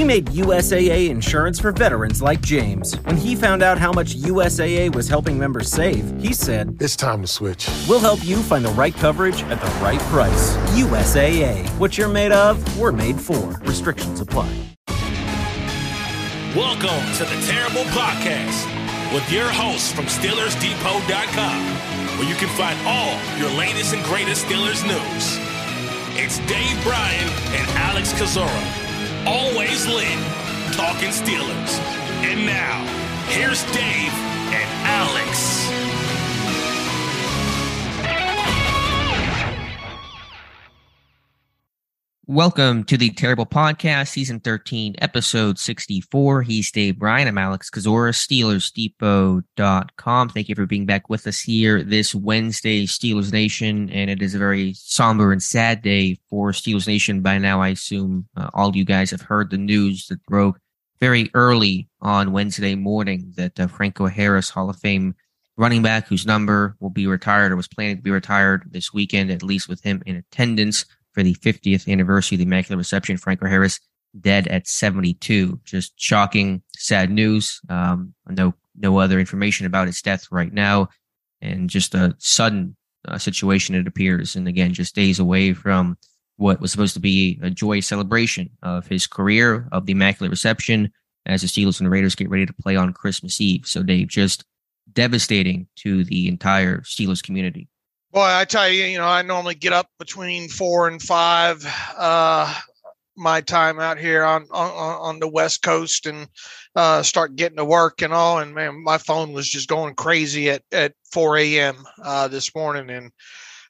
We made USAA insurance for veterans like James. When he found out how much USAA was helping members save, he said, It's time to switch. We'll help you find the right coverage at the right price. USAA. What you're made of, we're made for. Restrictions apply. Welcome to the Terrible Podcast with your hosts from SteelersDepot.com, where you can find all your latest and greatest Steelers news. It's Dave Bryan and Alex Kozora always lit, talking Steelers. And now, here's Dave and Alex. Welcome to the Terrible Podcast, Season 13, Episode 64. He's Dave Bryan. I'm Alex Kozora, SteelersDepot.com. Thank you for being back with us here this Wednesday, Steelers Nation. And it is a very somber and sad day for Steelers Nation. By now, I assume uh, all you guys have heard the news that broke very early on Wednesday morning that uh, Franco Harris, Hall of Fame running back, whose number will be retired or was planning to be retired this weekend, at least with him in attendance for the 50th anniversary of the Immaculate Reception. Franco Harris dead at 72. Just shocking, sad news. Um, no, no other information about his death right now, and just a sudden uh, situation it appears. And again, just days away from what was supposed to be a joyous celebration of his career of the Immaculate Reception as the Steelers and the Raiders get ready to play on Christmas Eve. So, Dave, just devastating to the entire Steelers community. Boy, I tell you, you know, I normally get up between four and five. Uh, my time out here on on, on the West Coast and uh, start getting to work and all. And man, my phone was just going crazy at at 4 a.m. Uh, this morning, and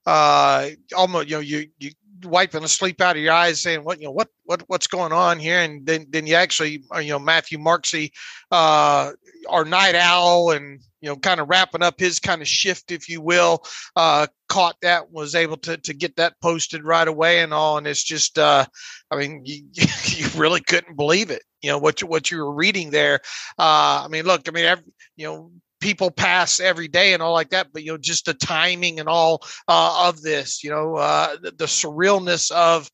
uh, almost you know you you wiping the sleep out of your eyes, saying what you know what what what's going on here, and then then you actually uh, you know Matthew Marczi, uh, our night owl, and you know kind of wrapping up his kind of shift, if you will, uh, caught that was able to to get that posted right away and all, and it's just uh, I mean you, you really couldn't believe it, you know what you what you were reading there. Uh, I mean look, I mean every, you know people pass every day and all like that but you know just the timing and all uh, of this you know uh, the, the, surrealness of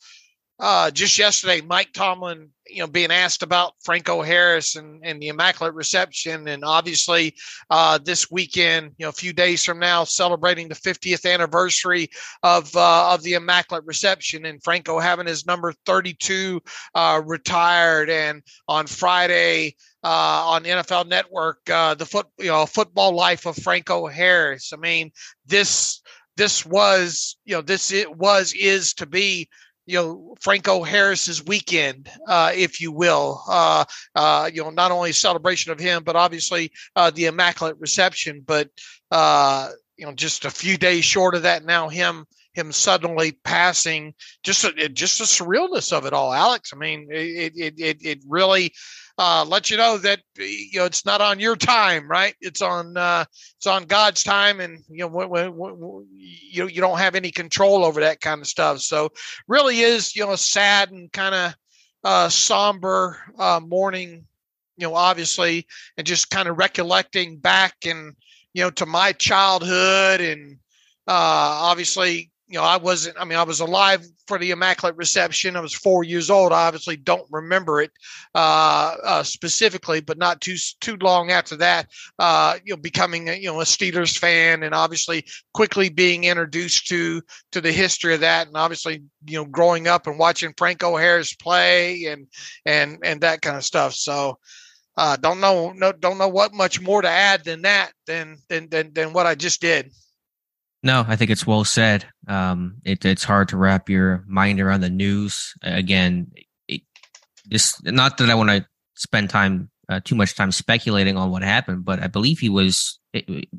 uh, just yesterday mike tomlin you know being asked about franco harris and, and the immaculate reception and obviously uh, this weekend you know a few days from now celebrating the 50th anniversary of uh, of the immaculate reception and franco having his number 32 uh, retired and on friday uh, on NFL Network, uh, the foot, you know, football life of Franco Harris. I mean, this this was, you know, this it was is to be, you know, Franco Harris's weekend, uh, if you will. Uh, uh, you know, not only celebration of him, but obviously uh, the immaculate reception. But uh, you know, just a few days short of that, now him him suddenly passing, just a, just the surrealness of it all, Alex. I mean, it it it, it really uh, let you know that you know it's not on your time, right? It's on uh, it's on God's time, and you know when, when, when, you you don't have any control over that kind of stuff. So really is you know a sad and kind of uh, somber uh, morning, you know, obviously, and just kind of recollecting back and you know to my childhood and uh, obviously you know, I wasn't, I mean, I was alive for the Immaculate Reception. I was four years old. I obviously don't remember it uh, uh, specifically, but not too too long after that, uh, you know, becoming a, you know a Steelers fan, and obviously quickly being introduced to to the history of that, and obviously you know growing up and watching Franco Harris play and and and that kind of stuff. So. Uh, don't know, no, don't know what much more to add than that, than than than, than what I just did. No, I think it's well said. Um, it, it's hard to wrap your mind around the news. Again, it, this not that I want to spend time uh, too much time speculating on what happened, but I believe he was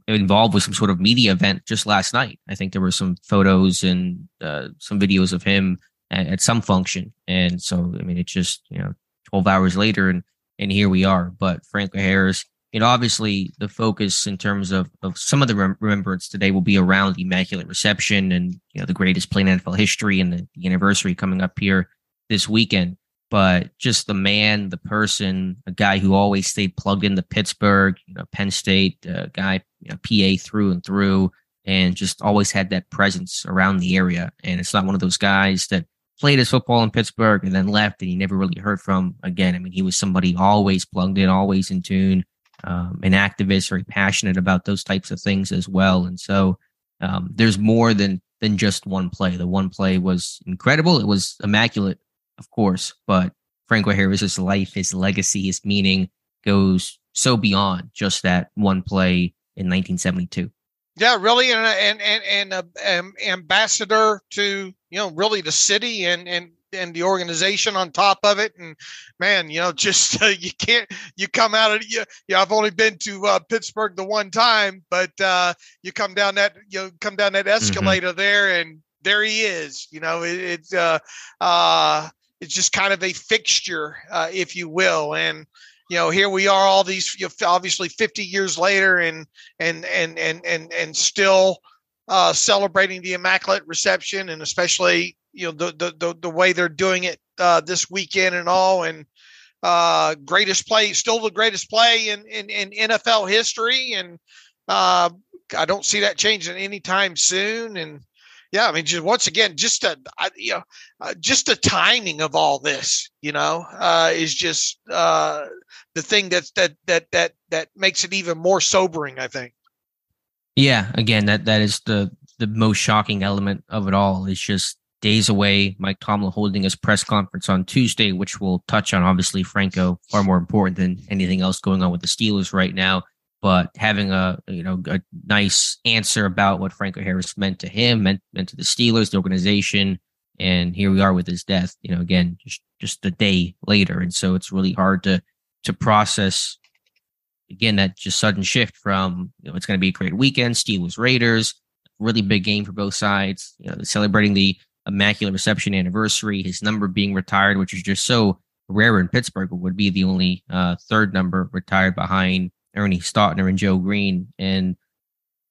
involved with some sort of media event just last night. I think there were some photos and uh, some videos of him at, at, some function, and so I mean, it's just you know, twelve hours later, and and here we are. But Franco Harris you know, obviously the focus in terms of, of some of the rem- remembrance today will be around Immaculate Reception and, you know, the greatest play in NFL history and the, the anniversary coming up here this weekend. But just the man, the person, a guy who always stayed plugged into Pittsburgh, you know, Penn State, uh, guy, you know, PA through and through, and just always had that presence around the area. And it's not one of those guys that played his football in Pittsburgh and then left, and he never really heard from again. I mean, he was somebody always plugged in, always in tune, um, an activist, very passionate about those types of things as well. And so um, there's more than than just one play. The one play was incredible. It was immaculate, of course, but Franco Harris's life, his legacy, his meaning goes so beyond just that one play in 1972. Yeah, really, and and and, and um, ambassador to you know really the city and and and the organization on top of it. And man, you know, just uh, you can't you come out of you. Yeah, I've only been to uh, Pittsburgh the one time, but uh, you come down that you come down that mm-hmm. escalator mm-hmm. there, and there he is. You know, it, it's uh, uh, it's just kind of a fixture, uh, if you will, and you know here we are all these you know, obviously 50 years later and and and and and and still uh, celebrating the immaculate reception and especially you know the the the, the way they're doing it uh, this weekend and all and uh, greatest play still the greatest play in in, in NFL history and uh, I don't see that changing anytime soon and yeah, I mean, just once again, just a you know, uh, just the timing of all this, you know, uh, is just uh, the thing that's that that that that makes it even more sobering. I think. Yeah, again, that that is the the most shocking element of it all. It's just days away. Mike Tomlin holding his press conference on Tuesday, which we'll touch on obviously Franco, far more important than anything else going on with the Steelers right now but having a you know a nice answer about what Franco Harris meant to him, meant meant to the Steelers, the organization, and here we are with his death. You know, again, just just a day later, and so it's really hard to to process. Again, that just sudden shift from you know it's going to be a great weekend, Steelers Raiders, really big game for both sides. You know, celebrating the immaculate reception anniversary, his number being retired, which is just so rare in Pittsburgh, would be the only uh, third number retired behind Ernie Stautner and Joe Greene. And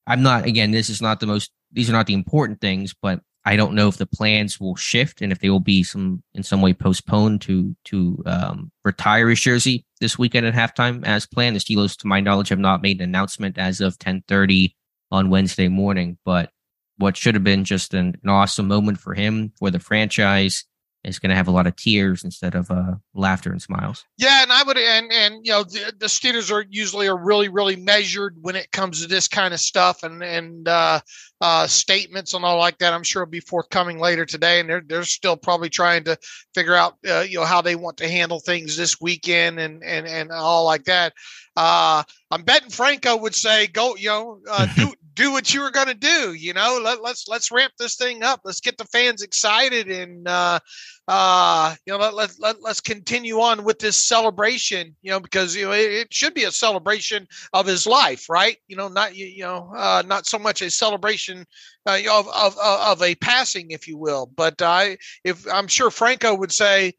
I'm not, again, this is not the most, these are not the important things, but I don't know if the plans will shift and if they will be some, in some way postponed to, to, um, retire his jersey this weekend at halftime as planned. The Steelers, to my knowledge, have not made an announcement as of 1030 on Wednesday morning, but what should have been just an, an awesome moment for him, for the franchise, is going to have a lot of tears instead of uh, laughter and smiles. Yeah, and I would, and and you know, the, the Steelers are usually are really really measured when it comes to this kind of stuff, and and uh, uh, statements and all like that. I'm sure will be forthcoming later today, and they're they're still probably trying to figure out uh, you know how they want to handle things this weekend and and and all like that. Uh, I'm betting Franco would say, "Go, you know, uh, do do what you were going to do. You know, let, let's let's ramp this thing up. Let's get the fans excited, and uh, uh, you know, let, let, let let's continue on with this celebration. You know, because you know it, it should be a celebration of his life, right? You know, not you, you know, uh, not so much a celebration uh, of, of of a passing, if you will. But I, if I'm sure Franco would say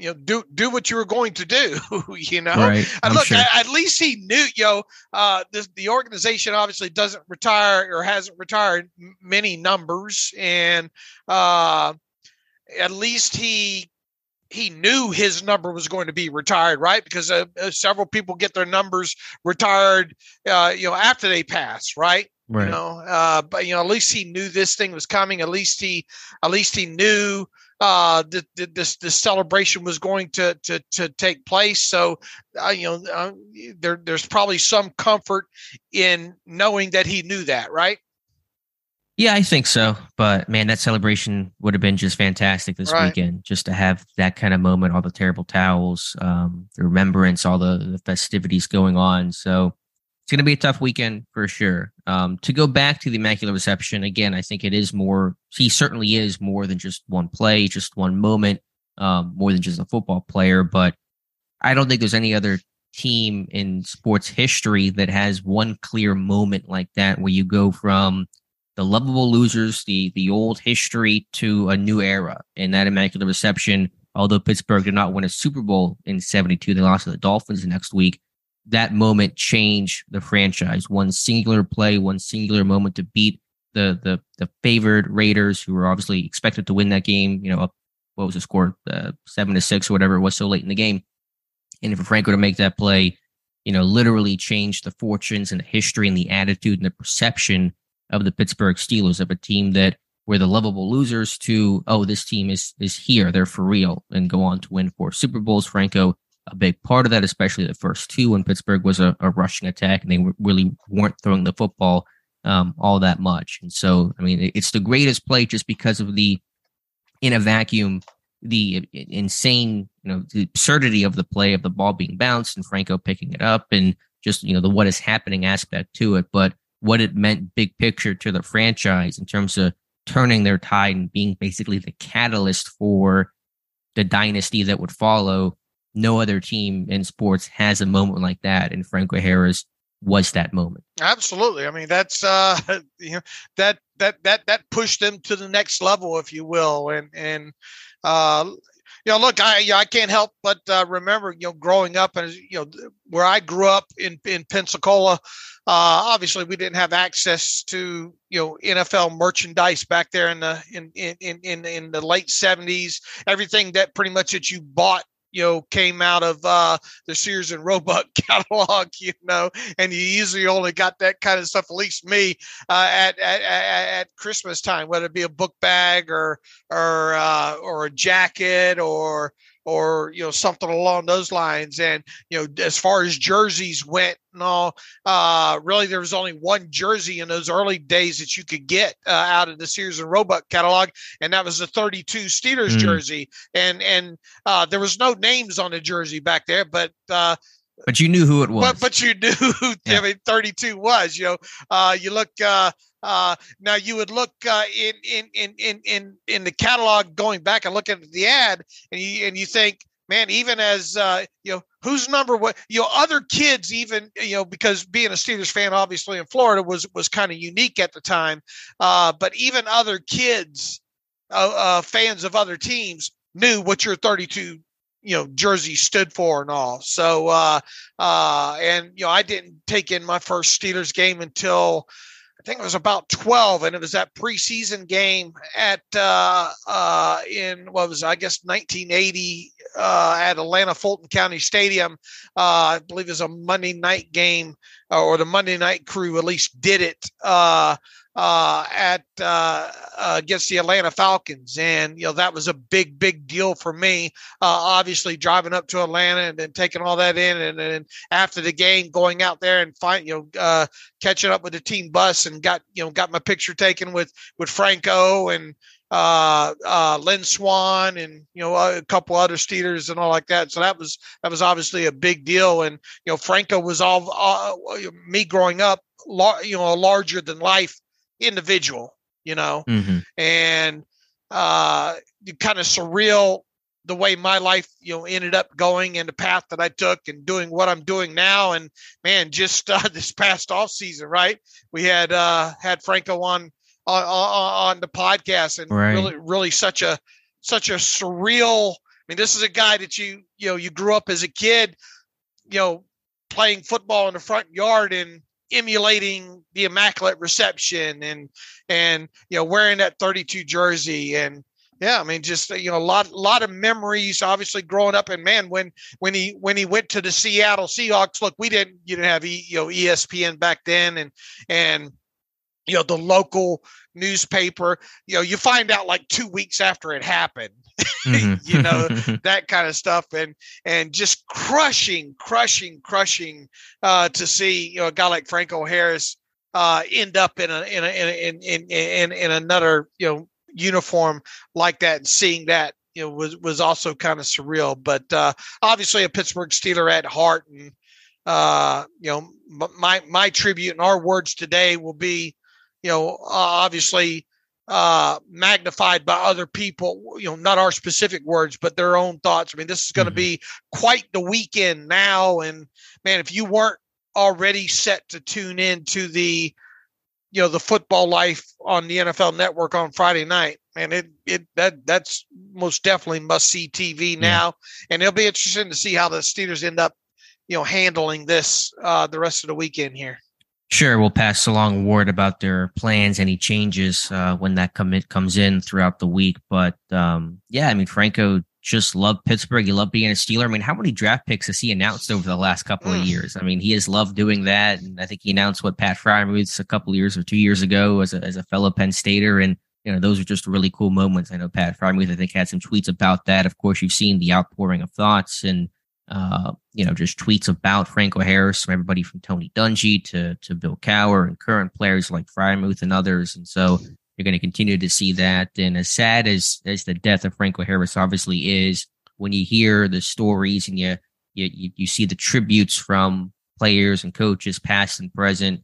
you know do do what you were going to do you know right. look sure. at, at, least he knew you know uh this, the organization obviously doesn't retire or hasn't retired many numbers and uh at least he he knew his number was going to be retired right because uh, uh several people get their numbers retired uh you know after they pass right Right. You know, uh, but you know, at least he knew this thing was coming. At least he, at least he knew uh, that this this celebration was going to to to take place. So, uh, you know, uh, there there's probably some comfort in knowing that he knew that, right? Yeah, I think so. But man, that celebration would have been just fantastic this right. weekend, just to have that kind of moment, all the terrible towels, um, the remembrance, all the, the festivities going on. So it's going to be a tough weekend for sure. Um, to go back to the Immaculate Reception, again, I think it is more, he certainly is more than just one play, just one moment, um, more than just a football player. But I don't think there's any other team in sports history that has one clear moment like that where you go from the lovable losers, the the old history to a new era. And that Immaculate Reception, although Pittsburgh did not win a Super Bowl in 72, they lost to the Dolphins the next week that moment change the franchise. One singular play, one singular moment to beat the the the favored Raiders, who were obviously expected to win that game. You know, up what was the score, uh, seven to six or whatever it was, so late in the game. And for Franco to make that play, you know, literally change the fortunes and the history and the attitude and the perception of the Pittsburgh Steelers of a team that were the lovable losers to oh this team is is here they're for real and go on to win four Super Bowls. Franco a big part of that, especially the first two when Pittsburgh was a, a rushing attack and they really weren't throwing the football um, all that much. And so I mean it's the greatest play just because of the in a vacuum the insane you know the absurdity of the play of the ball being bounced and Franco picking it up and just you know the what is happening aspect to it, but what it meant big picture to the franchise in terms of turning their tide and being basically the catalyst for the dynasty that would follow. No other team in sports has a moment like that, and Franco Harris was that moment. Absolutely. I mean, that's uh, you know that that that that pushed them to the next level, if you will, and and uh, you know, look, I you know, I can't help but uh, remember, you know, growing up and you know where I grew up in in Pensacola. Uh, obviously, we didn't have access to you know NFL merchandise back there in the in in in in the late seventies. Everything that pretty much that you bought you know came out of uh, the Sears and Roebuck catalog, you know, and you usually only got that kind of stuff. At least me uh, at, at at Christmas time, whether it be a book bag or or uh, or a jacket or or you know something along those lines and you know as far as jerseys went and all uh really there was only one jersey in those early days that you could get uh, out of the Sears and Roebuck catalog and that was the 32 Steelers mm. jersey and and uh there was no names on the jersey back there but uh but you knew who it was. But, but you knew who yeah. I mean, 32 was. You know, uh, you look uh, uh, now you would look uh, in, in in in in the catalog going back and looking at the ad, and you and you think, man, even as uh, you know, whose number what you know, other kids even you know, because being a Steelers fan, obviously in Florida was was kind of unique at the time, uh, but even other kids, uh, uh, fans of other teams knew what your 32 you know jersey stood for and all. So uh uh and you know i didn't take in my first steelers game until I think it was about 12, and it was that preseason game at uh, uh, in what was I guess 1980 uh, at Atlanta Fulton County Stadium. Uh, I believe it was a Monday night game, or the Monday night crew at least did it uh, at uh, against the Atlanta Falcons, and you know that was a big, big deal for me. Uh, obviously, driving up to Atlanta and then taking all that in, and then after the game, going out there and find you know uh, catching up with the team bus and got you know got my picture taken with with Franco and uh, uh, Lynn Swann and you know a couple other Steelers and all like that. So that was that was obviously a big deal. And you know Franco was all uh, me growing up, you know, larger than life individual, you know, mm-hmm. and uh, kind of surreal the way my life, you know, ended up going and the path that I took and doing what I'm doing now. And man, just uh, this past off season, right? We had uh, had Franco on on, on the podcast and right. really, really such a such a surreal. I mean, this is a guy that you you know you grew up as a kid, you know, playing football in the front yard and emulating the immaculate reception and and you know wearing that 32 jersey and yeah i mean just you know a lot lot of memories obviously growing up. And man when when he when he went to the seattle seahawks look we didn't you didn't have you know espn back then. And and you know the local newspaper you know you find out like two weeks after it happened mm-hmm. you know that kind of stuff and and just crushing crushing crushing uh to see you know a guy like franco harris uh end up in a in a in in in, in another you know uniform like that and seeing that you know was was also kind of surreal but uh obviously a pittsburgh steeler at heart and uh you know my my tribute and our words today will be you know, obviously uh, magnified by other people, you know, not our specific words, but their own thoughts. I mean, this is going to mm-hmm. be quite the weekend now. And man, if you weren't already set to tune in to the, you know, the football life on the NFL network on Friday night, man, it, it, that, that's most definitely must see TV now. Yeah. And it'll be interesting to see how the Steelers end up, you know, handling this uh, the rest of the weekend here. Sure, we'll pass along word about their plans, any changes uh, when that commit comes in throughout the week. But um, yeah, I mean, Franco just loved Pittsburgh. He loved being a Steeler. I mean, how many draft picks has he announced over the last couple of mm. years? I mean, he has loved doing that, and I think he announced what Pat Freiermuth a couple years or two years ago as a as a fellow Penn Stater, and you know, those are just really cool moments. I know Pat Freiermuth, I think, had some tweets about that. Of course, you've seen the outpouring of thoughts and, uh, you know, just tweets about Franco Harris from everybody from Tony Dungy to, to Bill Cowher and current players like Freiermuth and others. And so you're going to continue to see that. And as sad as, as the death of Franco Harris obviously is, when you hear the stories and you, you, you see the tributes from players and coaches, past and present,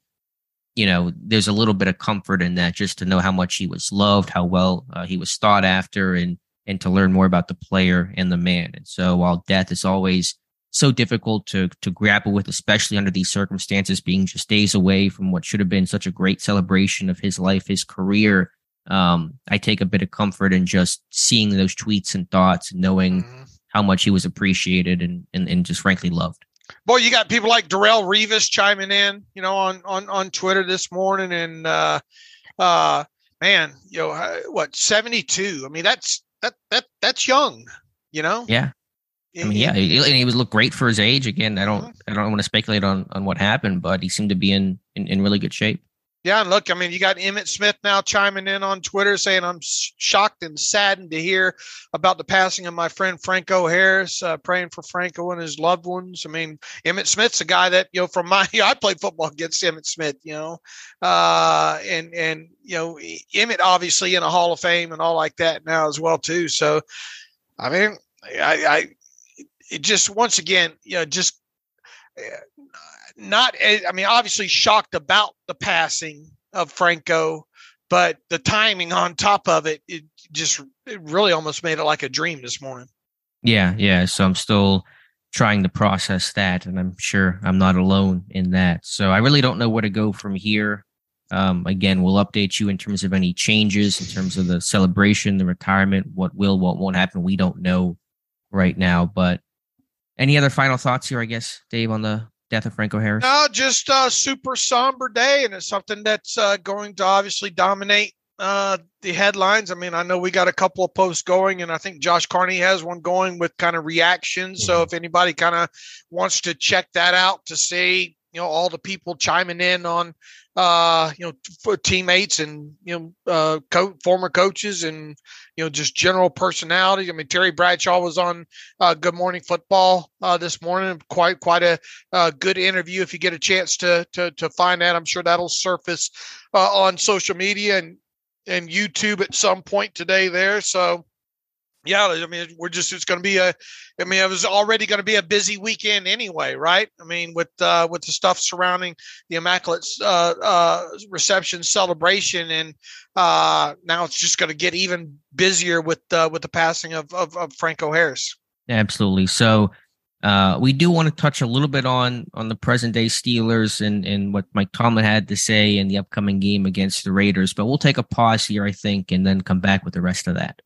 you know, there's a little bit of comfort in that just to know how much he was loved, how well uh, he was thought after, and and to learn more about the player and the man. And so, while death is always so difficult to to grapple with, especially under these circumstances, being just days away from what should have been such a great celebration of his life, his career. Um, I take a bit of comfort in just seeing those tweets and thoughts, and knowing mm-hmm. how much he was appreciated and, and and just frankly loved. Boy, you got people like Darrelle Revis chiming in, you know, on on on Twitter this morning, and uh, uh, man, you know, uh, what seventy two? I mean, that's that that that's young, you know. Yeah. I mean, yeah, he, and he was look great for his age. Again, I don't, mm-hmm. I don't want to speculate on on what happened, but he seemed to be in in, in really good shape. Yeah, and look, I mean, you got Emmitt Smith now chiming in on Twitter saying, I'm shocked and saddened to hear about the passing of my friend Franco Harris, uh, praying for Franco and his loved ones. I mean, Emmitt Smith's a guy that, you know, from my, I played football against Emmitt Smith, you know, uh, and, and, you know, Emmitt obviously in a Hall of Fame and all like that now as well, too. So, I mean, I, I it just, once again, you know, just, not eh, I mean obviously shocked about the passing of Franco, but the timing on top of it, it just it really almost made it like a dream this morning. Yeah, yeah. So I'm still trying to process that, and I'm sure I'm not alone in that. So I really don't know where to go from here. Um, again, we'll update you in terms of any changes, in terms of the celebration, the retirement, what will, what won't happen. We don't know right now, but any other final thoughts here, I guess, Dave, on the death of Franco Harris? No, just a super somber day, and it's something that's uh, going to obviously dominate uh, the headlines. I mean, I know we got a couple of posts going, and I think Josh Carney has one going with kind of reactions. Mm-hmm. So if anybody kind of wants to check that out to see, you know, all the people chiming in on uh, you know, teammates and you know, uh, co- former coaches and you know, just general personality. I mean, Terry Bradshaw was on uh, Good Morning Football uh, this morning. Quite quite a uh, good interview. If you get a chance to to to find that, I'm sure that'll surface uh, on social media and and YouTube at some point today. There, so yeah, I mean, we're just it's going to be a. I mean, it was already going to be a busy weekend anyway, right? I mean, with uh, with the stuff surrounding the Immaculate uh, uh, Reception celebration, and uh, now it's just going to get even busier with uh, with the passing of, of, of Franco Harris. Absolutely. So uh, we do want to touch a little bit on on the present day Steelers and and what Mike Tomlin had to say in the upcoming game against the Raiders, but we'll take a pause here, I think, and then come back with the rest of that.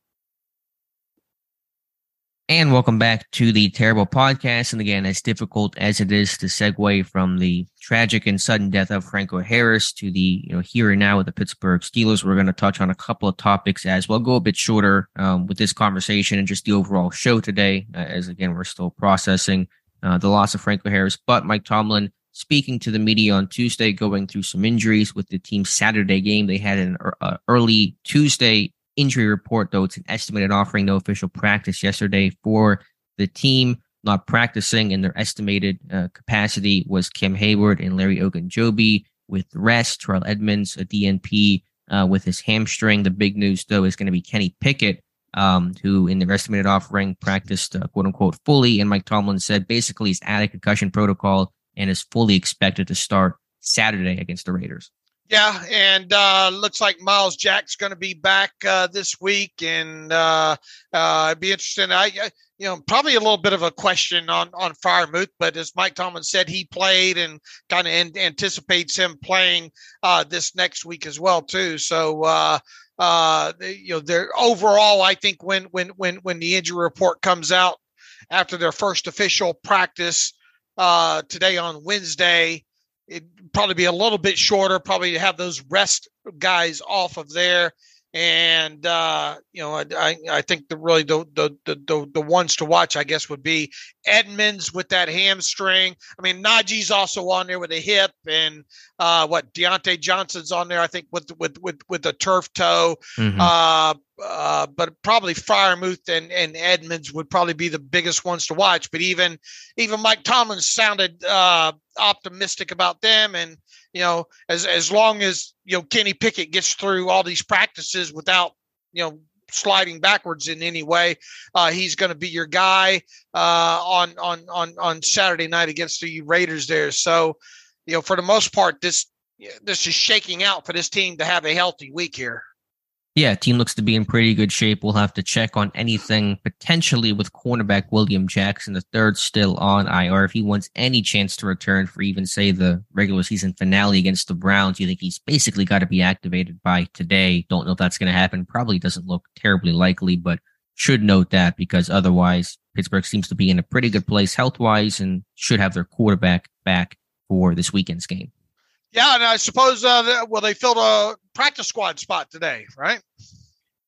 And welcome back to the Terrible Podcast. And again, as difficult as it is to segue from the tragic and sudden death of Franco Harris to the you know here and now with the Pittsburgh Steelers, we're going to touch on a couple of topics as well. Go a bit shorter um, with this conversation and just the overall show today, uh, as again we're still processing uh, the loss of Franco Harris. But Mike Tomlin speaking to the media on Tuesday, going through some injuries with the team's Saturday game. They had an uh, early Tuesday injury report, though it's an estimated offering, no official practice yesterday for the team. Not practicing in their estimated uh, capacity was Cam Heyward and Larry Ogunjobi with rest. Terrell Edmunds, a DNP uh, with his hamstring. The big news, though, is going to be Kenny Pickett, um, who in their estimated offering practiced uh, quote unquote fully. And Mike Tomlin said basically he's out of concussion protocol and is fully expected to start Saturday against the Raiders. Yeah, and uh, looks like Myles Jack's going to be back uh, this week, and uh, uh, it'd be interesting. I, you know, probably a little bit of a question on on Freiermuth, but as Mike Tomlin said, he played and kind of an- anticipates him playing uh, this next week as well too. So, uh, you know, they're overall, I think when when when when the injury report comes out after their first official practice today on Wednesday it'd probably be a little bit shorter, probably have those rest guys off of there. And uh, you know, I I think the really the, the the the ones to watch, I guess, would be Edmunds with that hamstring. I mean, Najee's also on there with a hip, and uh, what Diontae Johnson's on there, I think, with with with with a turf toe. Mm-hmm. Uh, uh, but probably Freiermuth and, and Edmunds would probably be the biggest ones to watch. But even even Mike Tomlin sounded uh, optimistic about them, and you know, as as long as you know Kenny Pickett gets through all these practices without you know sliding backwards in any way, uh, he's going to be your guy uh, on on on on Saturday night against the Raiders there. So, you know, for the most part, this this is shaking out for this team to have a healthy week here. Yeah, team looks to be in pretty good shape. We'll have to check on anything potentially with cornerback William Jackson, the third still on IR. If he wants any chance to return for even say the regular season finale against the Browns, you think he's basically got to be activated by today. Don't know if that's going to happen. Probably doesn't look terribly likely, but should note that because otherwise Pittsburgh seems to be in a pretty good place health wise and should have their quarterback back for this weekend's game. Yeah, and I suppose uh, well they filled a practice squad spot today, right?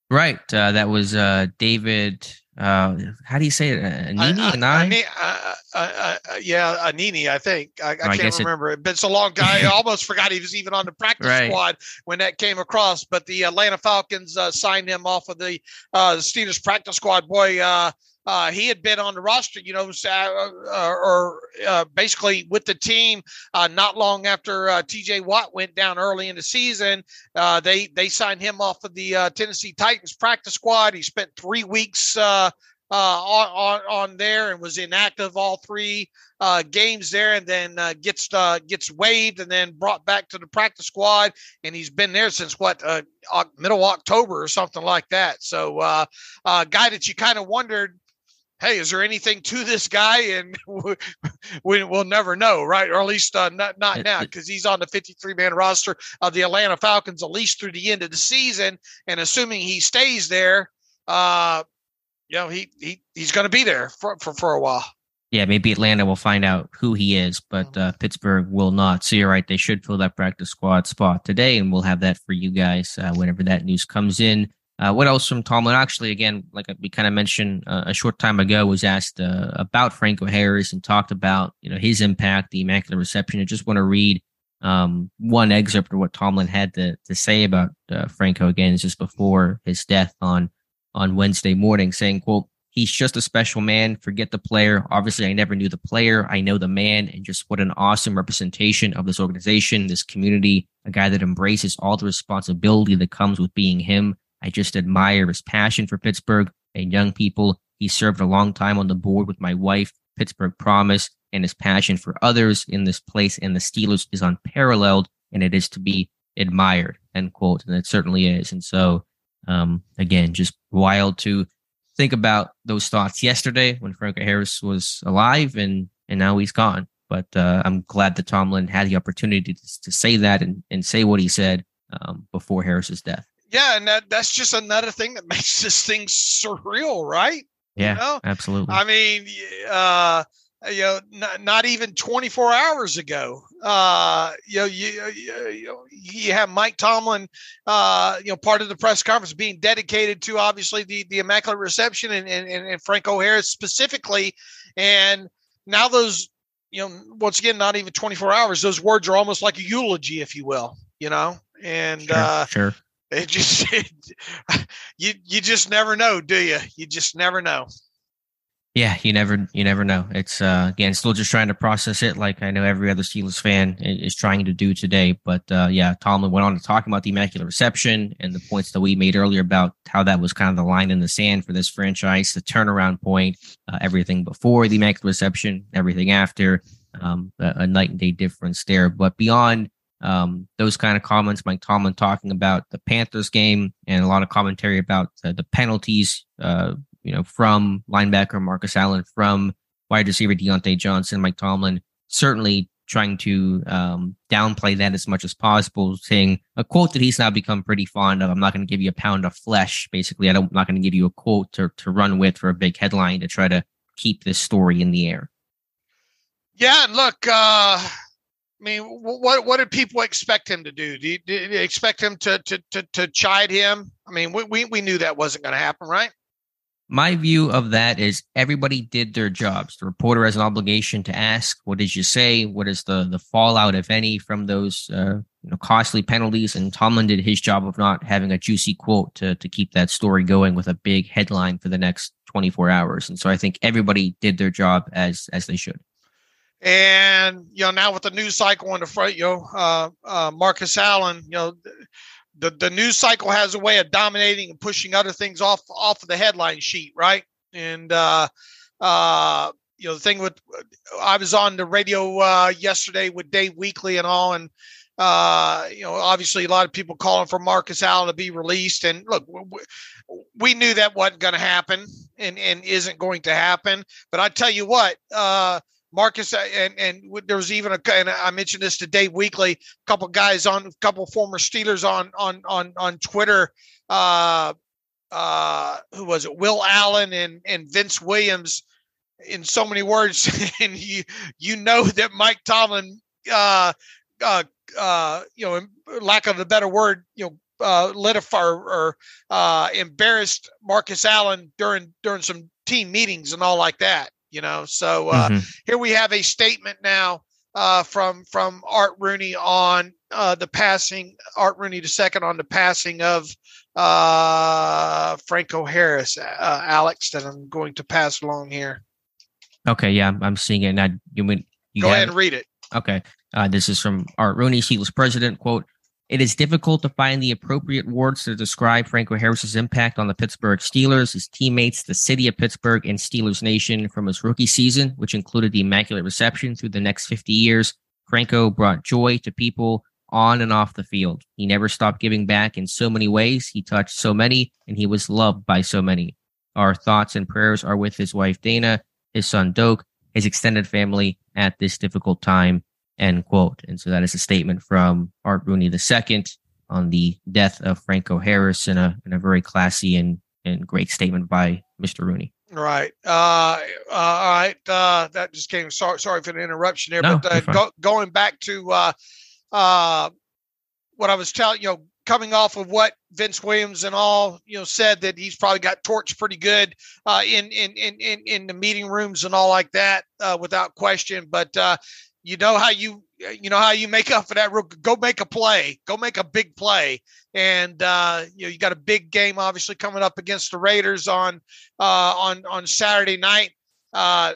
Right. Uh, that was uh, David. Uh, how do you say it? Anenih? I, I, I, yeah, Anenih. I think I, I can't remember. It, it's a long guy. I almost forgot he was even on the practice right. squad when that came across. But the Atlanta Falcons uh, signed him off of the uh, Steelers practice squad. Boy, uh, uh, he had been on the roster, you know, uh, or uh, basically with the team uh, not long after uh, T.J. Watt went down early in the season. Uh, they they signed him off of the Tennessee Titans practice squad. He spent three weeks on, on on there and was inactive all three games there, and then gets gets waived and then brought back to the practice squad. And he's been there since what middle October or something like that. So, a guy that you kind of wondered hey, is there anything to this guy? And we, will never know, right? Or at least uh, not, not now, because he's on the 53 man roster of the Atlanta Falcons at least through the end of the season. And assuming he stays there, uh, you know, he, he he's going to be there for, for, for a while. Yeah, maybe Atlanta will find out who he is, but mm-hmm. uh, Pittsburgh will not. So you're right; they should fill that practice squad spot today, and we'll have that for you guys uh, whenever that news comes in. Uh, what else from Tomlin? Actually, again, like we kind of mentioned uh, a short time ago, was asked uh, about Franco Harris and talked about you know his impact, the immaculate reception. I just want to read um, one excerpt of what Tomlin had to to say about uh, Franco again, just before his death on on Wednesday morning, saying, "quote He's just a special man. Forget the player. Obviously, I never knew the player. I know the man, and just what an awesome representation of this organization, this community. A guy that embraces all the responsibility that comes with being him." I just admire his passion for Pittsburgh and young people. He served a long time on the board with my wife, Pittsburgh Promise, and his passion for others in this place and the Steelers is unparalleled and it is to be admired, end quote. And it certainly is. And so, um, again, just wild to think about those thoughts yesterday when Franco Harris was alive and, and now he's gone. But uh, I'm glad that Tomlin had the opportunity to, to say that and, and say what he said um, before Harris's death. Yeah, and that, that's just another thing that makes this thing surreal, right? Yeah, you know? absolutely. I mean, uh, you know, not, not even 24 hours ago, uh, you know, you, you, you have Mike Tomlin, uh, you know, part of the press conference being dedicated to obviously the, the immaculate reception and, and, and Franco Harris specifically. And now those, you know, once again, not even 24 hours, those words are almost like a eulogy, if you will, you know, and, sure, uh, sure. It just it, you you just never know, do you? You just never know. Yeah, you never you never know. It's uh again still just trying to process it like I know every other Steelers fan is trying to do today. But uh yeah, Tomlin went on to talk about the immaculate reception and the points that we made earlier about how that was kind of the line in the sand for this franchise, the turnaround point, uh, everything before the immaculate reception, everything after, um, a, a night and day difference there. But beyond um, those kind of comments, Mike Tomlin talking about the Panthers game and a lot of commentary about uh, the penalties, uh, you know, from linebacker Marcus Allen, from wide receiver Diontae Johnson, Mike Tomlin certainly trying to um, downplay that as much as possible, saying a quote that he's now become pretty fond of. I'm not going to give you a pound of flesh. Basically, I I'm not going to give you a quote to, to run with for a big headline to try to keep this story in the air. Yeah, and look, uh, I mean, what what did people expect him to do? Do you, did you expect him to, to to to chide him? I mean, we we knew that wasn't going to happen, right? My view of that is everybody did their jobs. The reporter has an obligation to ask, "What did you say? What is the the fallout, if any, from those uh, you know, costly penalties?" And Tomlin did his job of not having a juicy quote to to keep that story going with a big headline for the next 24 hours. And so I think everybody did their job as as they should. And you know, now with the news cycle in the front, you know, uh, uh, Marcus Allen, you know, the the news cycle has a way of dominating and pushing other things off off of the headline sheet, right? And uh, uh, you know, the thing with I was on the radio uh, yesterday with Dave Weekly and all, and uh, you know, obviously a lot of people calling for Marcus Allen to be released. And look, we, knew that wasn't going to happen and, and isn't going to happen. But I tell you what, uh, Marcus and and there was even a and I mentioned this to Dave Weekly, a couple guys on a couple former Steelers on on on on Twitter. Uh, uh, who was it? Will Allen and and Vince Williams. In so many words, and you you know that Mike Tomlin, uh, uh, uh, you know, lack of a better word, you know, uh, lit a fire or uh, embarrassed Marcus Allen during during some team meetings and all like that you know. So uh, mm-hmm. here we have a statement now uh, from from Art Rooney on uh, the passing Art Rooney the second on the passing of uh, Franco Harris, uh, Alex, that I'm going to pass along here. Okay, yeah, I'm seeing it. Now you mean you go ahead and read it. Okay, uh, this is from Art Rooney, Steelers president. Quote: it is difficult to find the appropriate words to describe Franco Harris's impact on the Pittsburgh Steelers, his teammates, the city of Pittsburgh, and Steelers Nation from his rookie season, which included the immaculate reception through the next 50 years. Franco brought joy to people on and off the field. He never stopped giving back in so many ways. He touched so many, and he was loved by so many. Our thoughts and prayers are with his wife, Dana, his son, Dok, his extended family at this difficult time end quote. And so that is a statement from Art Rooney II on the death of Franco Harris in a, in a very classy and, and great statement by Mr. Rooney. Right. Uh, uh, all right. Uh, that just came. Sorry, sorry for the interruption there. No, but uh, go, going back to uh, uh, what I was telling you know, coming off of what Vince Williams and all you know said that he's probably got torched pretty good uh, in, in in in in the meeting rooms and all like that, uh, without question. But uh, you know how you you know how you make up for that go make a play go make a big play. And uh, you know you got a big game obviously coming up against the raiders on uh, on on saturday night. Uh,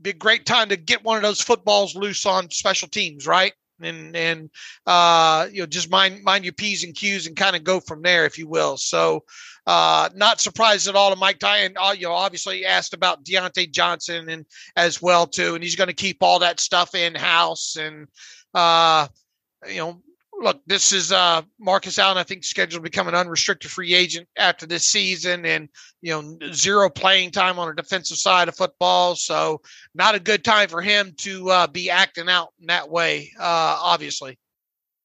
be a great time to get one of those footballs loose on special teams right and and uh, you know just mind mind your p's and q's and kind of go from there if you will so uh, not surprised at all to Mike Tyson. Uh, you know, obviously asked about Diontae Johnson and as well too, and he's going to keep all that stuff in house. And uh, you know, look, this is uh, Marcus Allen. I think scheduled to become an unrestricted free agent after this season, and you know, zero playing time on the defensive side of football. So, not a good time for him to uh, be acting out in that way. Uh, obviously.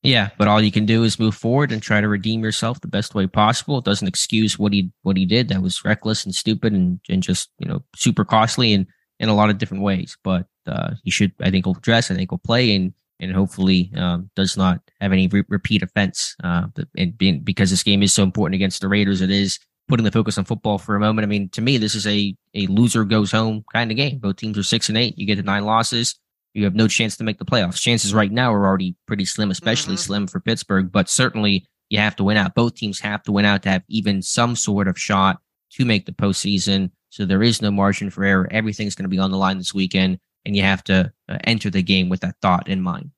Yeah, but all you can do is move forward and try to redeem yourself the best way possible. It doesn't excuse what he what he did. That was reckless and stupid and, and just you know super costly and in a lot of different ways. But uh, he should, I think, will dress. I think will play and and hopefully um, does not have any re- repeat offense. Uh, and being, because this game is so important against the Raiders, it is putting the focus on football for a moment. I mean, to me, this is a a loser goes home kind of game. Both teams are six and eight. You get to nine losses you have no chance to make the playoffs. Chances right now are already pretty slim, especially mm-hmm. slim for Pittsburgh, but certainly you have to win out. Both teams have to win out to have even some sort of shot to make the postseason. So there is no margin for error. Everything's going to be on the line this weekend, and you have to uh, enter the game with that thought in mind.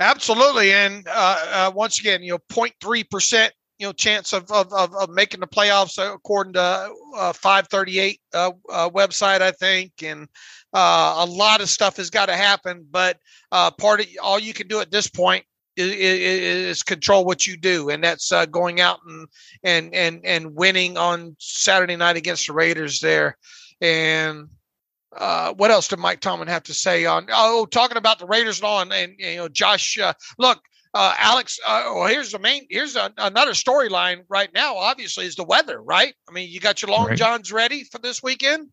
Absolutely, and uh, uh, once again, you know, 0.3 percent, you know, chance of, of of, of making the playoffs according to uh, 538 uh, uh, website, I think, and uh, a lot of stuff has got to happen, but uh, part of all you can do at this point is, is control what you do, and that's uh, going out and and and and winning on Saturday night against the Raiders there. And uh, what else did Mike Tomlin have to say on? Oh, talking about the Raiders and all, and, and you know, Josh. Uh, look, uh, Alex. Uh, well, here's the main. Here's a, another storyline right now. Obviously, is the weather. Right. I mean, you got your long right. johns ready for this weekend.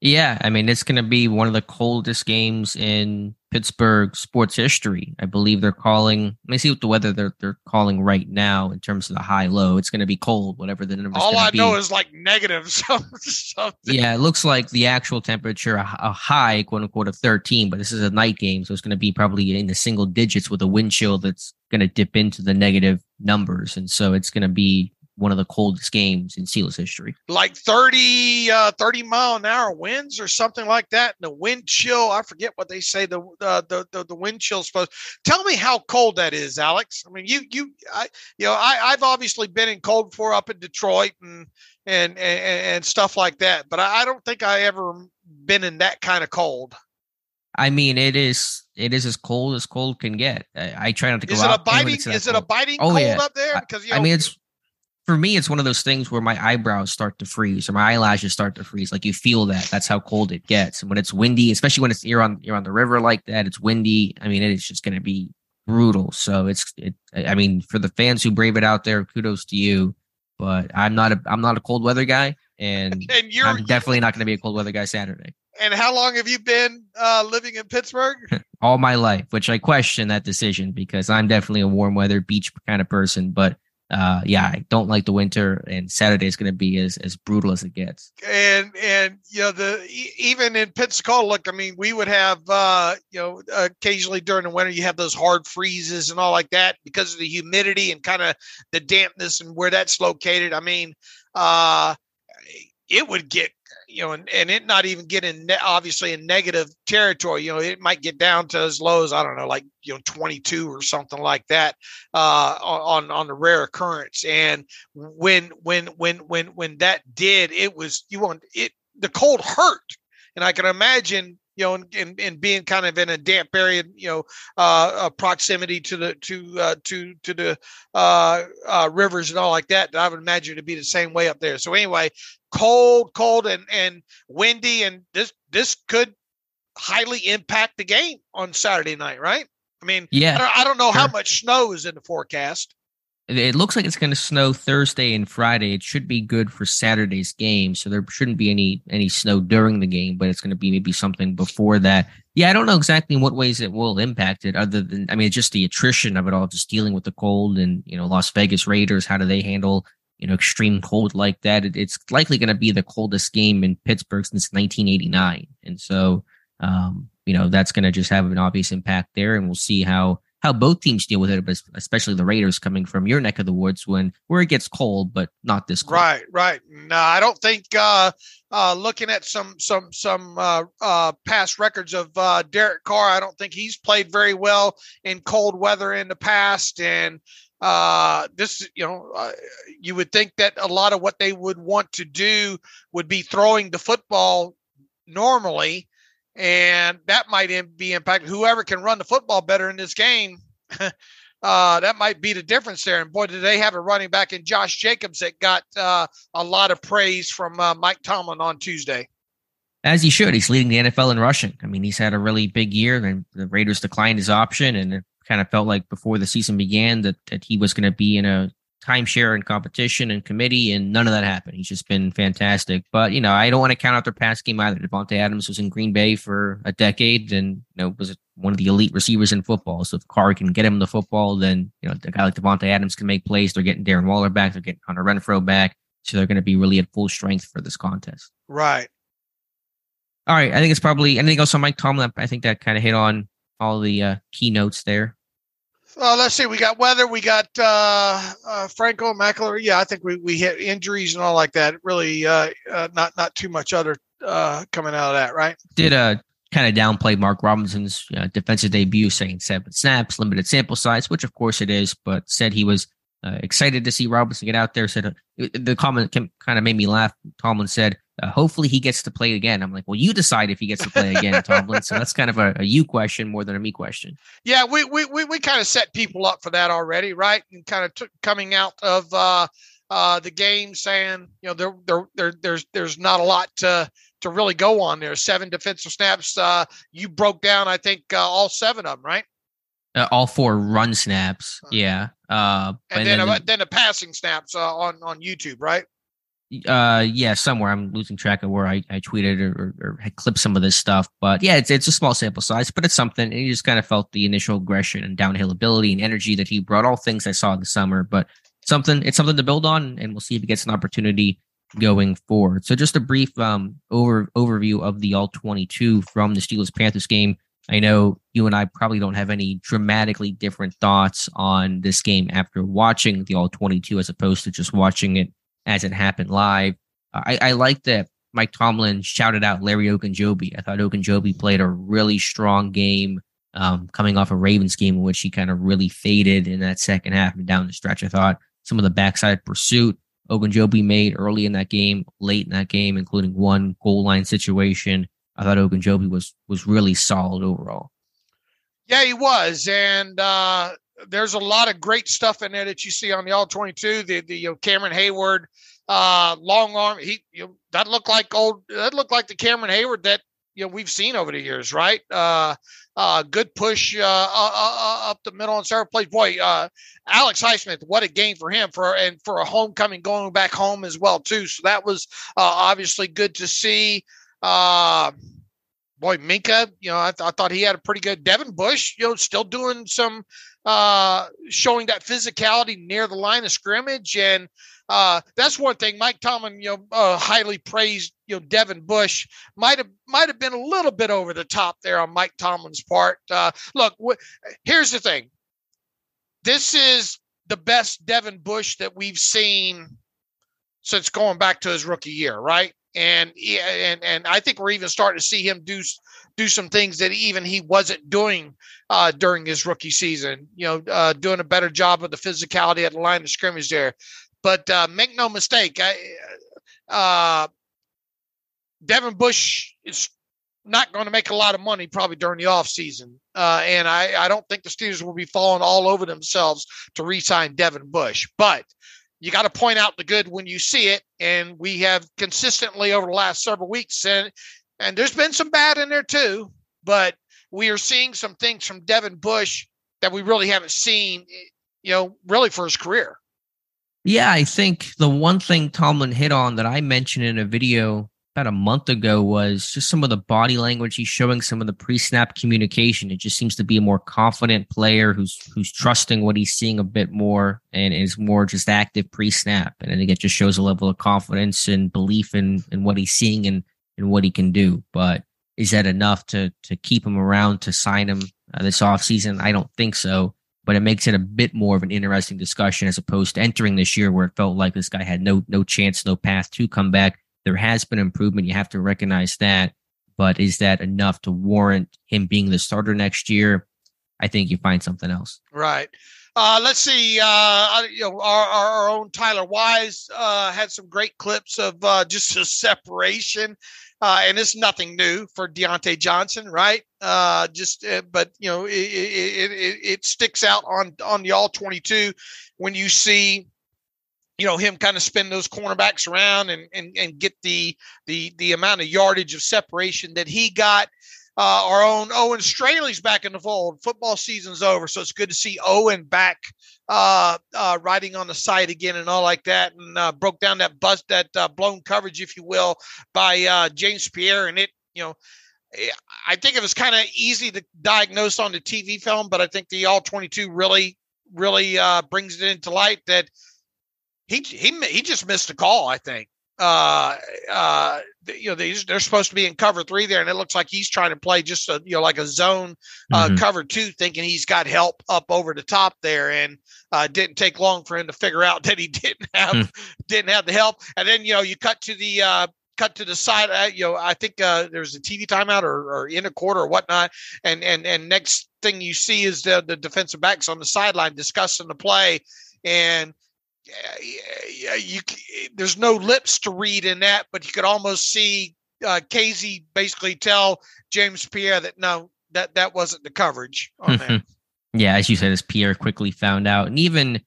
Yeah, I mean it's going to be one of the coldest games in Pittsburgh sports history. I believe they're calling. Let me see what the weather they're they're calling right now in terms of the high low. It's going to be cold, whatever the number. All I be. know is like negative something. Yeah, it looks like the actual temperature a, a, high, quote unquote, of thirteen, but this is a night game, so it's going to be probably in the single digits with a wind chill that's going to dip into the negative numbers, and so it's going to be one of the coldest games in Steelers history. Like 30, uh, 30 mile an hour winds or something like that. And the wind chill, I forget what they say. The uh, the, the the wind chill supposed. Tell me how cold that is, Alex. I mean, you you I you know I I've obviously been in cold before up in Detroit and and and, and stuff like that, but I, I don't think I ever been in that kind of cold. I mean, it is it is as cold as cold can get. I, I try not to go is out. It a biting, is cold. it a biting oh, cold yeah. up there? Because you know, I mean, it's for me, it's one of those things where my eyebrows start to freeze or my eyelashes start to freeze. Like you feel that. That's how cold it gets. And when it's windy, especially when it's you're on you're on the river like that, it's windy. I mean, it's just going to be brutal. So it's it. I mean, for the fans who brave it out there, kudos to you. But I'm not a I'm not a cold weather guy, and, and you're, I'm definitely not going to be a cold weather guy Saturday. And how long have you been uh, living in Pittsburgh? All my life, which I question that decision because I'm definitely a warm weather beach kind of person. But uh, yeah, I don't like the winter, and Saturday is going to be as as brutal as it gets. And and you know the even in Pensacola, look, I mean, we would have uh, you know occasionally during the winter you have those hard freezes and all like that because of the humidity and kind of the dampness and where that's located. I mean, uh, it would get you know, and, and it not even get in ne- obviously in negative territory. You know, it might get down to as low as I don't know, like you know, 22 or something like that uh, on on the rare occurrence. And when when when when when that did, it was you want it. The cold hurt, and I can imagine you know, and, and, being kind of in a damp area, you know, uh, uh, proximity to the to uh, to to the uh, uh, rivers and all like that. I would imagine to be the same way up there. So anyway, cold, cold, and and windy, and this this could highly impact the game on Saturday night, right? I mean, yeah, I don't, I don't know sure. how much snow is in the forecast. It looks like it's going to snow Thursday and Friday. It should be good for Saturday's game, so there shouldn't be any any snow during the game, but it's going to be maybe something before that. Yeah, I don't know exactly in what ways it will impact it, other than I mean, just the attrition of it all, just dealing with the cold and you know Las Vegas Raiders. How do they handle you know extreme cold like that? It, it's likely going to be the coldest game in Pittsburgh since 1989, and so um, you know that's going to just have an obvious impact there, and we'll see how how both teams deal with it, but especially the Raiders coming from your neck of the woods when where it gets cold, but not this cold. Right, right. No, I don't think uh, uh, looking at some some some uh, uh, past records of uh, Derek Carr, I don't think he's played very well in cold weather in the past, and uh, this you know uh, you would think that a lot of what they would want to do would be throwing the football normally and that might be impacted. Whoever can run the football better in this game, uh, that might be the difference there. And boy, did they have a running back in Josh Jacobs that got uh, a lot of praise from uh, Mike Tomlin on Tuesday. As he should. He's leading the NFL in rushing. I mean, he's had a really big year, and the Raiders declined his option, and it kind of felt like before the season began that, that he was going to be in a timeshare and competition and committee, and none of that happened. He's just been fantastic. But you know, I don't want to count out their pass game either. Davante Adams was in Green Bay for a decade, and you know was one of the elite receivers in football. So if Carr can get him the football, then you know a guy like Davante Adams can make plays. They're getting Darren Waller back. They're getting Hunter Renfrow back. So they're going to be really at full strength for this contest. Right. All right. I think it's probably anything else on Mike Tomlin. I think that kind of hit on all the uh, keynotes there. Uh, let's see. We got weather. We got uh, uh, Franco McLaurin. Yeah, I think we, we hit injuries and all like that. Really, uh, uh, not not too much other uh, coming out of that, right? Did uh kind of downplay Mark Robinson's uh, defensive debut, saying seven snaps, limited sample size, which of course it is, but said he was uh, excited to see Robinson get out there. Said uh, the comment kind of made me laugh. Tomlin said uh, hopefully he gets to play again. I'm like, well, you decide if he gets to play again, Tomlin. so that's kind of a, a, you question more than a me question. Yeah, we we we, we kind of set people up for that already, right? And kind of took coming out of uh, uh, the game saying, you know, there, there there there's there's not a lot to to really go on there. Seven defensive snaps. Uh, you broke down, I think, uh, all seven of them, right? Uh, all four run snaps, yeah. Uh, and, and then then, the, then the passing snaps uh, on on YouTube, right? Uh, yeah, somewhere I'm losing track of where I, I tweeted or, or, or had clipped some of this stuff. But yeah, it's it's a small sample size, but it's something. And you just kind of felt the initial aggression and downhill ability and energy that he brought. All things I saw in the summer, but something it's something to build on, and we'll see if he gets an opportunity going forward. So just a brief um over overview of the all 22 from the Steelers Panthers game. I know you and I probably don't have any dramatically different thoughts on this game after watching the all 22 as opposed to just watching it as it happened live. I, I like that Mike Tomlin shouted out Larry Ogunjobi. I thought Ogunjobi played a really strong game um, coming off a Ravens game in which he kind of really faded in that second half and down the stretch. I thought some of the backside pursuit Ogunjobi made early in that game, late in that game, including one goal line situation. I thought Ogunjobi was was really solid overall. Yeah, he was, and uh, there's a lot of great stuff in there that you see on the all 22. The the you know, Cameron Heyward, uh, long arm. He you know, that looked like old. That looked like the Cameron Heyward that you know we've seen over the years, right? Uh, uh, good push uh, uh, uh, up the middle and serve plays. Boy, uh, Alex Highsmith, what a game for him for and for a homecoming going back home as well too. So that was uh, obviously good to see. Uh, boy, Minkah, you know, I, th- I thought he had a pretty good. Devin Bush, you know, still doing some uh, showing that physicality near the line of scrimmage. And uh, that's one thing Mike Tomlin, you know, uh, highly praised, you know, Devin Bush might have might have been a little bit over the top there on Mike Tomlin's part. Uh, look, wh- here's the thing. This is the best Devin Bush that we've seen since going back to his rookie year, right? And and and I think we're even starting to see him do do some things that even he wasn't doing uh, during his rookie season. You know, uh, doing a better job of the physicality at the line of scrimmage there. But uh, make no mistake, I, uh, Devin Bush is not going to make a lot of money probably during the offseason. Uh, and I, I don't think the Steelers will be falling all over themselves to re-sign Devin Bush. But you got to point out the good when you see it. And we have consistently over the last several weeks, and and there's been some bad in there too, but we are seeing some things from Devin Bush that we really haven't seen, eh, you know, really for his career. Yeah, I think the one thing Tomlin hit on that I mentioned in a video about a month ago was just some of the body language he's showing, some of the pre-snap communication. It just seems to be a more confident player who's who's trusting what he's seeing a bit more and is more just active pre-snap. And I think it just shows a level of confidence and belief in in what he's seeing and and what he can do. But is that enough to to keep him around to sign him uh, this offseason? I don't think so. But it makes it a bit more of an interesting discussion as opposed to entering this year where it felt like this guy had no no chance, no path to come back. There has been improvement. You have to recognize that. But is that enough to warrant him being the starter next year? I think you find something else. Right. Uh, let's see. Uh, you know, our, our, own Tyler Wise uh, had some great clips of uh, just a separation uh, and it's nothing new for Diontae Johnson, right? Uh, just, uh, but you know, it, it, it, it, sticks out on on the all twenty two when you see, you know, him kind of spin those cornerbacks around and and and get the the the amount of yardage of separation that he got. Uh, our own Owen Straley's back in the fold. Football season's over, so it's good to see Owen back uh, uh, riding on the side again and all like that, and uh, broke down that bust, that uh, blown coverage, if you will, by uh, James Pierre. And it, you know, eh, I think it was kind of easy to diagnose on the TV film, but I think the All 22 really, really uh, brings it into light that he he he just missed a call. I think uh, uh, you know, they, they're supposed to be in cover three there, and it looks like he's trying to play just a, you know, like a zone uh, mm-hmm. cover two, thinking he's got help up over the top there, and uh, didn't take long for him to figure out that he didn't have mm. didn't have the help. And then you know, you cut to the uh, cut to the side. Uh, you know, I think uh, there's a TV timeout or, or in a quarter or whatnot, and and and next thing you see is the the defensive backs on the sideline discussing the play, and yeah, you there's no lips to read in that, but you could almost see uh, Kazee basically tell James Pierre that no, that that wasn't the coverage on that. yeah, as you said, as Pierre quickly found out, and even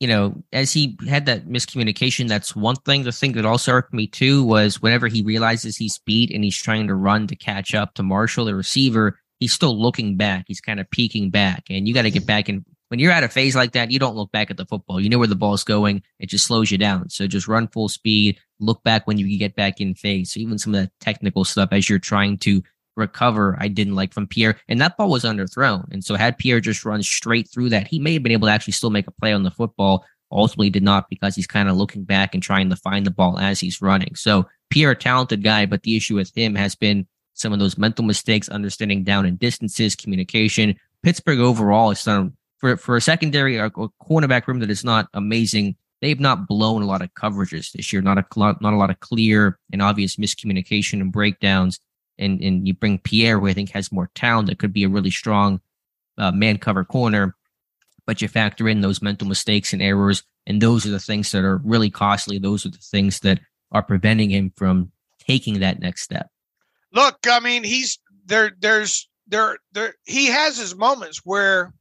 you know, as he had that miscommunication, that's one thing. The thing that also irked me too was whenever he realizes he's beat and he's trying to run to catch up to Marshall, the receiver, he's still looking back. He's kind of peeking back, and you got to get back in when you're at a phase like that, you don't look back at the football. You know where the ball's going. It just slows you down. So just run full speed. Look back when you get back in phase. So even some of that technical stuff as you're trying to recover, I didn't like from Pierre. And that ball was underthrown. And so had Pierre just run straight through that, he may have been able to actually still make a play on the football. Ultimately did not because he's kind of looking back and trying to find the ball as he's running. So Pierre, a talented guy, but the issue with him has been some of those mental mistakes, understanding down and distances, communication. Pittsburgh overall has done for for a secondary or a cornerback room that is not amazing. They've not blown a lot of coverages this year. Not a not a lot of clear and obvious miscommunication and breakdowns. And and you bring Pierre, who I think has more talent, that could be a really strong uh, man cover corner. But you factor in those mental mistakes and errors, and those are the things that are really costly. Those are the things that are preventing him from taking that next step. Look, I mean, he's there. There's there there. He has his moments where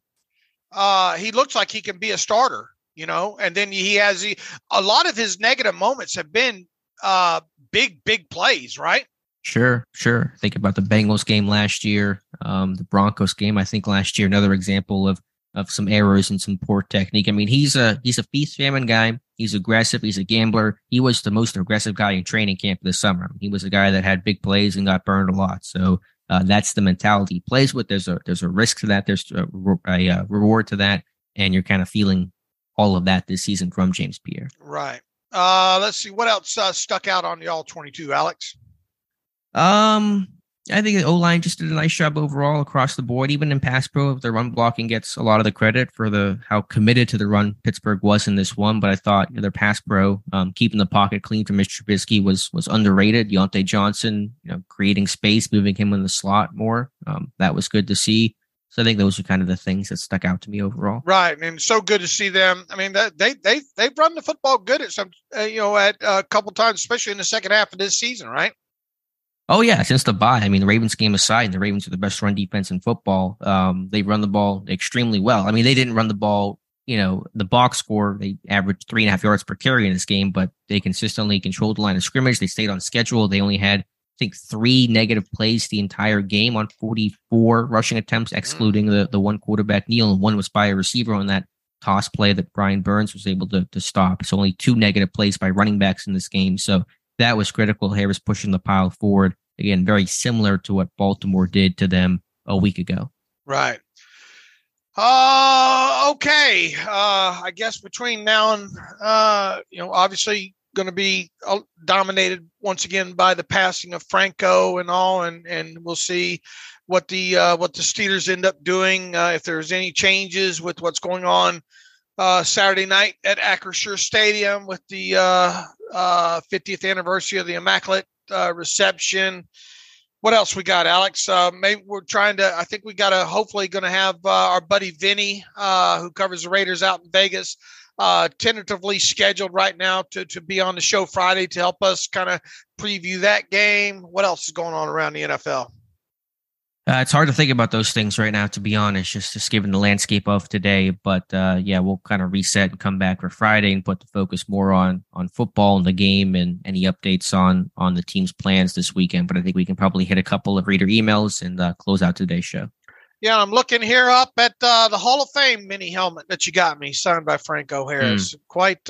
uh, he looks like he can be a starter, you know, and then he has he, a lot of his negative moments have been uh, big, big plays, right? Sure, sure. Think about the Bengals game last year, um, the Broncos game. I think last year, another example of of some errors and some poor technique. I mean, he's a he's a feast famine guy. He's aggressive. He's a gambler. He was the most aggressive guy in training camp this summer. He was a guy that had big plays and got burned a lot. So uh, that's the mentality he plays with. There's a there's a risk to that. There's a, a, a reward to that, and you're kind of feeling all of that this season from James Pierre. Right. Uh, let's see what else uh, stuck out on the all 22, Alex. Um, I think the O line just did a nice job overall across the board. Even in pass pro, the run blocking gets a lot of the credit for the how committed to the run Pittsburgh was in this one. But I thought you know, their pass pro, um, keeping the pocket clean for Mr. Trubisky was was underrated. Diontae Johnson, you know, creating space, moving him in the slot more. Um, that was good to see. So I think those are kind of the things that stuck out to me overall. Right, and so good to see them. I mean, they they they've run the football good at some, uh, you know, at uh, a couple times, especially in the second half of this season, right? Oh yeah, since the bye. I mean, the Ravens game aside, the Ravens are the best run defense in football. Um, they run the ball extremely well. I mean, they didn't run the ball. You know, the box score they averaged three and a half yards per carry in this game, but they consistently controlled the line of scrimmage. They stayed on schedule. They only had, I think, three negative plays the entire game on 44 rushing attempts, excluding the the one quarterback kneel, and one was by a receiver on that toss play that Brian Burns was able to to stop. So only two negative plays by running backs in this game. So that was critical. Harris pushing the pile forward. Again, very similar to what Baltimore did to them a week ago. Right. Uh, okay. Uh, I guess between now and, uh, you know, obviously going to be uh, dominated once again by the passing of Franco and all, and, and we'll see what the, uh, what the Steelers end up doing. Uh, if there's any changes with what's going on, uh, Saturday night at Acrisure Stadium with the uh, uh, 50th anniversary of the Immaculate uh, reception. What else we got, Alex? Uh, maybe we're trying to. I think we got to. Hopefully, going to have uh, our buddy Vinny, who covers the Raiders out in Vegas, tentatively scheduled right now to to be on the show Friday to help us kind of preview that game. What else is going on around the NFL? Uh, it's hard to think about those things right now, to be honest, just, just given the landscape of today. But uh, yeah, we'll kind of reset and come back for Friday and put the focus more on on football and the game and any updates on on the team's plans this weekend. But I think we can probably hit a couple of reader emails and uh, close out today's show. Yeah, I'm looking here up at uh, the Hall of Fame mini helmet that you got me, signed by Franco Harris. Mm. Quite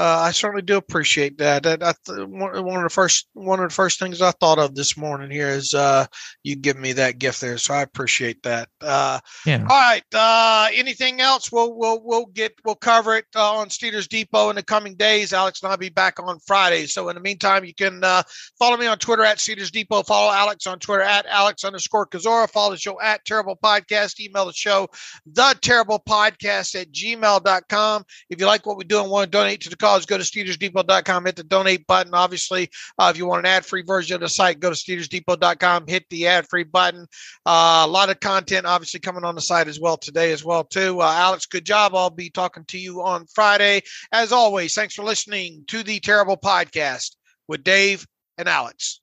uh, I certainly do appreciate that. That, that one of the first one of the first things I thought of this morning here is uh, you give me that gift there, so I appreciate that. Uh, yeah. All right. Uh, anything else? We'll we'll we'll get we'll cover it uh, on Steelers Depot in the coming days. Alex and I'll be back on Friday. So in the meantime, you can uh, follow me on Twitter at Steelers Depot. Follow Alex on Twitter at Alex underscore Kozora. Follow the show at Terrible Podcast. Email the show the Terrible Podcast at gmail.com. If you like what we do and want to donate to the cause go to SteelersDepot.com, hit the donate button. Obviously, uh, if you want an ad free version of the site, go to SteelersDepot.com, hit the ad free button. Uh, a lot of content obviously coming on the site as well today as well too. Uh, Alex, good job. I'll be talking to you on Friday. As always, thanks for listening to the Terrible Podcast with Dave and Alex.